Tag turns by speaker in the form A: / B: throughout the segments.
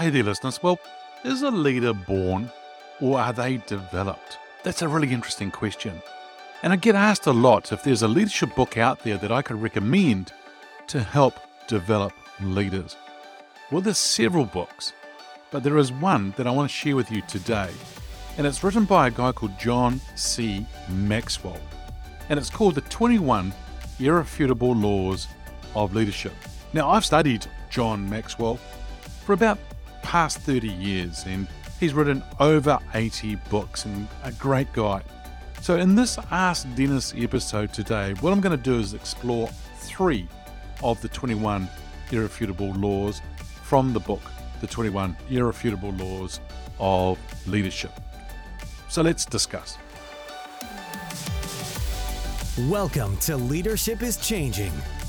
A: Hey there, listeners. Well, is a leader born or are they developed? That's a really interesting question. And I get asked a lot if there's a leadership book out there that I could recommend to help develop leaders. Well, there's several books, but there is one that I want to share with you today. And it's written by a guy called John C. Maxwell. And it's called The 21 Irrefutable Laws of Leadership. Now, I've studied John Maxwell for about past 30 years, and he's written over 80 books and a great guy. So, in this Ask Denis episode today, what I'm going to do is explore three of the 21 irrefutable laws from the book, The 21 Irrefutable Laws of Leadership. So, let's discuss.
B: Welcome to Leadership is Changing.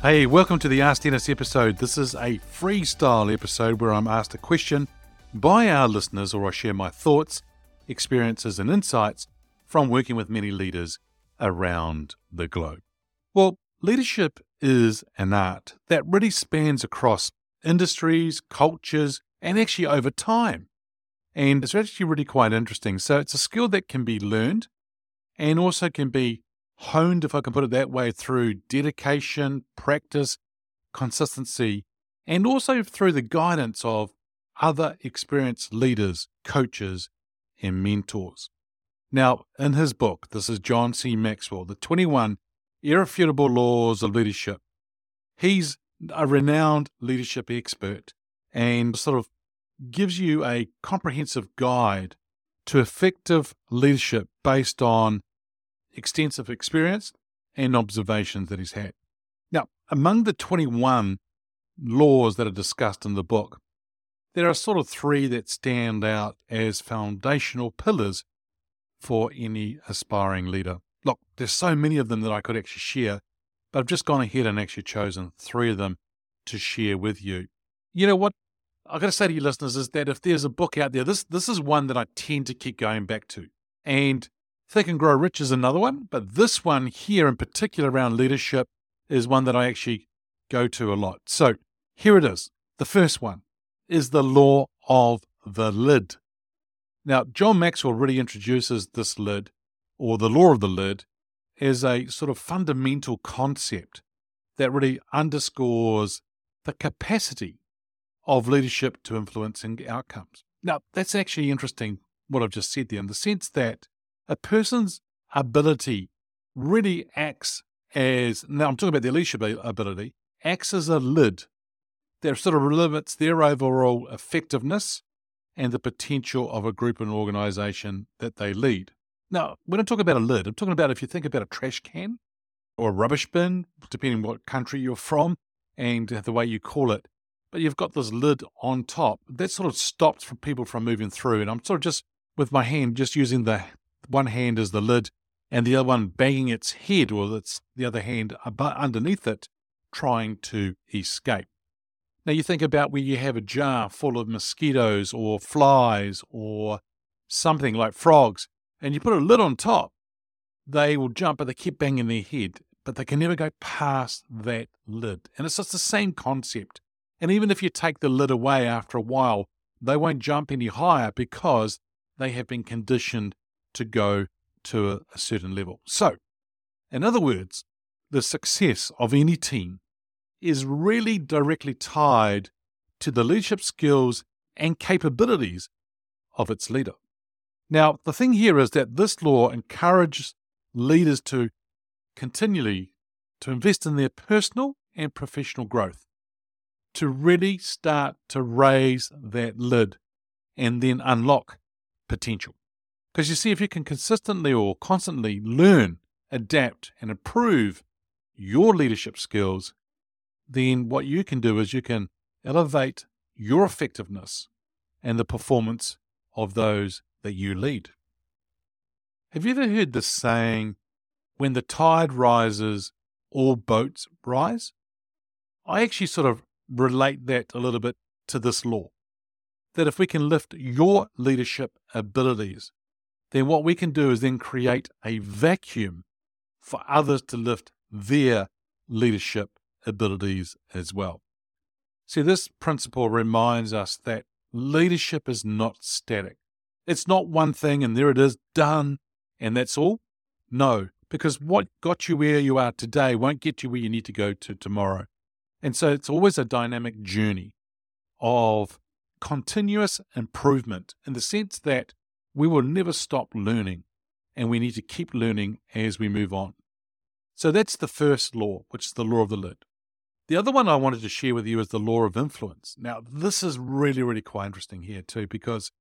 A: Hey, welcome to the Ask Denis episode. This is a freestyle episode where I'm asked a question by our listeners, or I share my thoughts, experiences, and insights from working with many leaders around the globe. Well, leadership is an art that really spans across industries, cultures, and actually over time. And it's actually really quite interesting. So it's a skill that can be learned and also can be honed, if I can put it that way, through dedication, practice, consistency, and also through the guidance of other experienced leaders, coaches, and mentors. Now, in his book, this is John C. Maxwell, The 21 Irrefutable Laws of Leadership. He's a renowned leadership expert and sort of gives you a comprehensive guide to effective leadership based on extensive experience and observations that he's had. Now, among the 21 laws that are discussed in the book, there are sort of three that stand out as foundational pillars for any aspiring leader. Look, there's so many of them that I could actually share, but I've just gone ahead and actually chosen three of them to share with you. You know what? I've got to say to you listeners is that if there's a book out there, this this is one that I tend to keep going back to. And Think and Grow Rich is another one, but this one here in particular around leadership is one that I actually go to a lot. So here it is. The first one is the law of the lid. Now, John Maxwell really introduces this lid, or the law of the lid, as a sort of fundamental concept that really underscores the capacity of leadership to influencing outcomes. Now, that's actually interesting what I've just said there in the sense that a person's ability really acts as now I'm talking about their leadership ability, acts as a lid that sort of limits their overall effectiveness and the potential of a group and organization that they lead. Now, when I talk about a lid, I'm talking about if you think about a trash can or a rubbish bin, depending what country you're from and the way you call it, but you've got this lid on top that sort of stops people from moving through. And I'm sort of just with my hand, just using the one hand is the lid and the other one banging its head or its the other hand underneath it trying to escape. Now you think about where you have a jar full of mosquitoes or flies or something like frogs and you put a lid on top, they will jump but they keep banging their head, but they can never go past that lid. And it's just the same concept. And even if you take the lid away after a while, they won't jump any higher because they have been conditioned to go to a, a certain level. So, in other words, the success of any team is really directly tied to the leadership skills and capabilities of its leader. Now, the thing here is that this law encourages leaders to continually to invest in their personal and professional growth, to really start to raise that lid and then unlock potential. Because you see, if you can consistently or constantly learn, adapt, and improve your leadership skills, then what you can do is you can elevate your effectiveness and the performance of those that you lead. Have you ever heard the saying, when the tide rises, all boats rise? I actually sort of relate that a little bit to this law. That if we can lift your leadership abilities, then what we can do is then create a vacuum for others to lift their leadership abilities as well. See, this principle reminds us that leadership is not static. It's not one thing and there it is, done, and that's all. No, because what got you where you are today won't get you where you need to go to tomorrow. And so it's always a dynamic journey of continuous improvement in the sense that we will never stop learning and we need to keep learning as we move on. So that's the first law, which is the law of the lid. The other one I wanted to share with you is the law of influence. Now, this is really, really quite interesting here too, because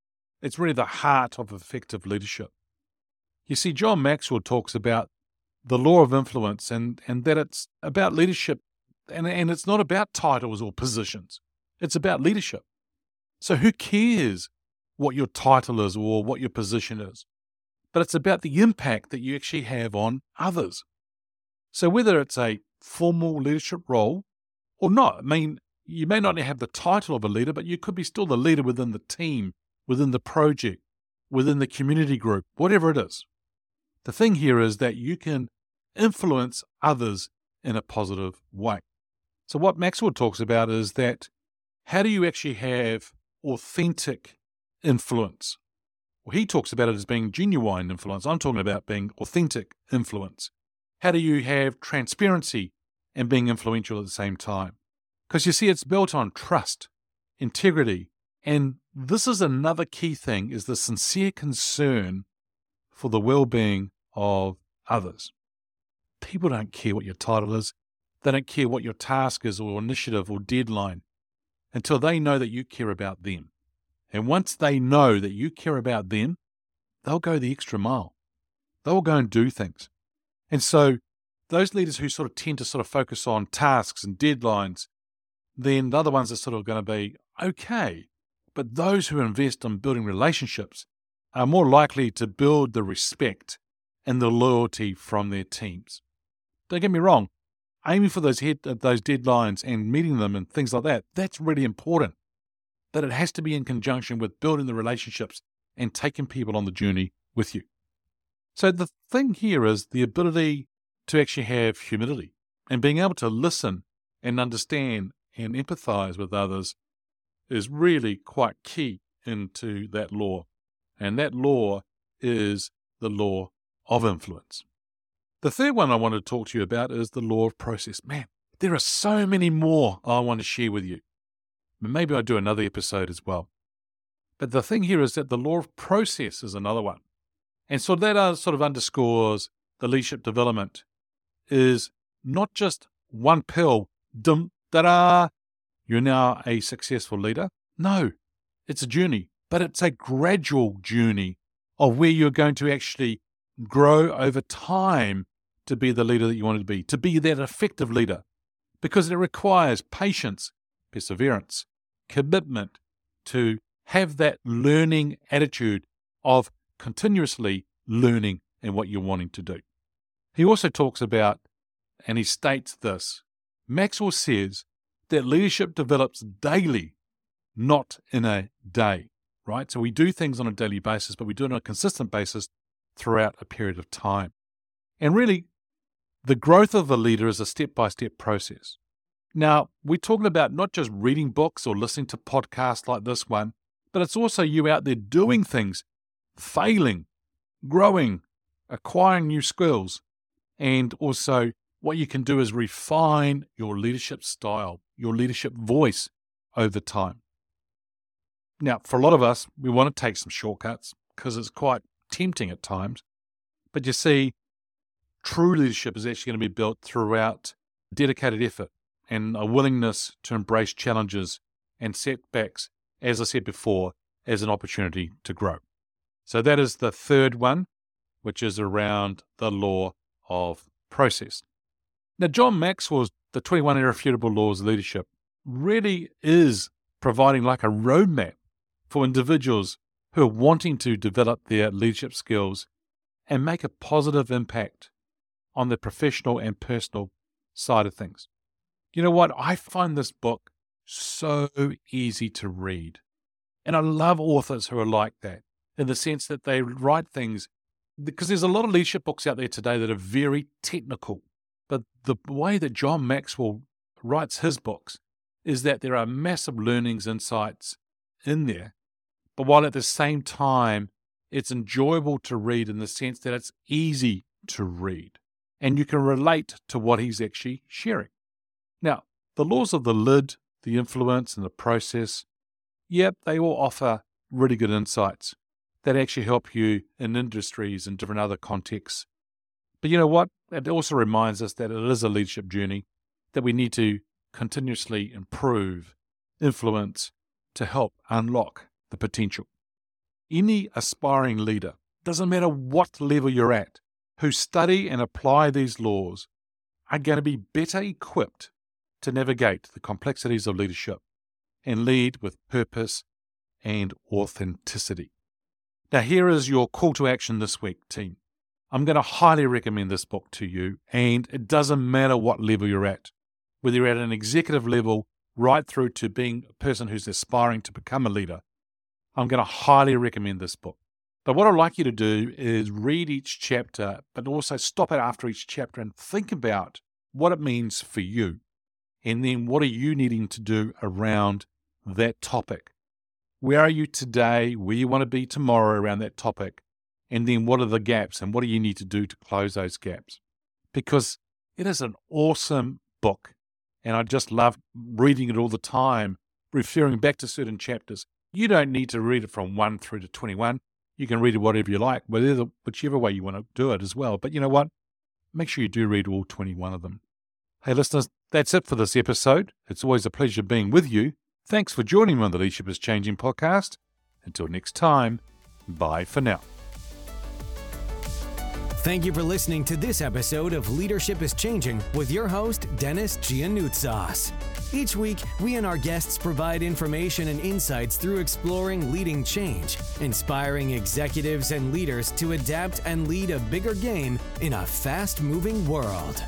A: it's really the heart of effective leadership. You see, John Maxwell talks about the law of influence and, and that it's about leadership and, and it's not about titles or positions. It's about leadership. So who cares what your title is or what your position is? But it's about the impact that you actually have on others. So whether it's a formal leadership role or not, I mean, you may not have the title of a leader, but you could be still the leader within the team, within the project, within the community group, whatever it is. The thing here is that you can influence others in a positive way. So, what Maxwell talks about is that how do you actually have authentic influence? Well, he talks about it as being genuine influence. I'm talking about being authentic influence. How do you have transparency and being influential at the same time? Because you see, it's built on trust, integrity, and this is another key thing is the sincere concern for the well-being of others. People don't care what your title is. They don't care what your task is or initiative or deadline until they know that you care about them. And once they know that you care about them, they'll go the extra mile. They will go and do things. And so those leaders who sort of tend to sort of focus on tasks and deadlines, then the other ones are sort of going to be okay. But those who invest in building relationships are more likely to build the respect and the loyalty from their teams. Don't get me wrong, aiming for those head, those deadlines and meeting them and things like that, that's really important. But it has to be in conjunction with building the relationships and taking people on the journey with you. So the thing here is the ability to actually have humility and being able to listen and understand and empathize with others is really quite key into that law. And that law is the law of influence. The third one I want to talk to you about is the law of process. Man, there are so many more I want to share with you. Maybe I'll do another episode as well. But the thing here is that the law of process is another one. And so that sort of underscores the leadership development is not just one pill, dum, da you're now a successful leader. No, it's a journey, but it's a gradual journey of where you're going to actually grow over time to be the leader that you want to be, to be that effective leader, because it requires patience, perseverance, commitment to have that learning attitude of continuously learning in what you're wanting to do. He also talks about, and he states this Maxwell says that leadership develops daily, not in a day, right? So we do things on a daily basis, but we do it on a consistent basis throughout a period of time. And really, the growth of a leader is a step by step process. Now, we're talking about not just reading books or listening to podcasts like this one, but it's also you out there doing things, failing, growing, acquiring new skills, and also what you can do is refine your leadership style, your leadership voice over time. Now, for a lot of us, we want to take some shortcuts because it's quite tempting at times. But you see, true leadership is actually going to be built throughout dedicated effort and a willingness to embrace challenges and setbacks, as I said before, as an opportunity to grow. So that is the third one, which is around the law of process. Now, John Maxwell's The 21 Irrefutable Laws of Leadership really is providing like a roadmap for individuals who are wanting to develop their leadership skills and make a positive impact on the professional and personal side of things. You know what? I find this book so easy to read. And I love authors who are like that in the sense that they write things because there's a lot of leadership books out there today that are very technical. But the way that John Maxwell writes his books is that there are massive learnings, insights in there. But while at the same time, it's enjoyable to read in the sense that it's easy to read and you can relate to what he's actually sharing. Now, the laws of the lid, the influence, and the process, yep, they all offer really good insights that actually help you in industries and different other contexts. But you know what? It also reminds us that it is a leadership journey, that we need to continuously improve, influence to help unlock the potential. Any aspiring leader, doesn't matter what level you're at, who study and apply these laws are going to be better equipped to navigate the complexities of leadership and lead with purpose and authenticity. Now, here is your call to action this week, team. I'm going to highly recommend this book to you, and it doesn't matter what level you're at, whether you're at an executive level right through to being a person who's aspiring to become a leader. I'm going to highly recommend this book. But what I'd like you to do is read each chapter, but also stop it after each chapter and think about what it means for you. And then what are you needing to do around that topic? Where are you today? Where you want to be tomorrow around that topic? And then what are the gaps and what do you need to do to close those gaps? Because it is an awesome book. And I just love reading it all the time, referring back to certain chapters. You don't need to read it from 1 through to 21. You can read it whatever you like, whichever way you want to do it as well. But you know what? Make sure you do read all 21 of them. Hey, listeners, that's it for this episode. It's always a pleasure being with you. Thanks for joining me on the Leadership is Changing podcast. Until next time, bye for now.
B: Thank you for listening to this episode of Leadership is Changing with your host, Denis Giannoutsos. Each week, we and our guests provide information and insights through exploring leading change, inspiring executives and leaders to adapt and lead a bigger game in a fast moving world.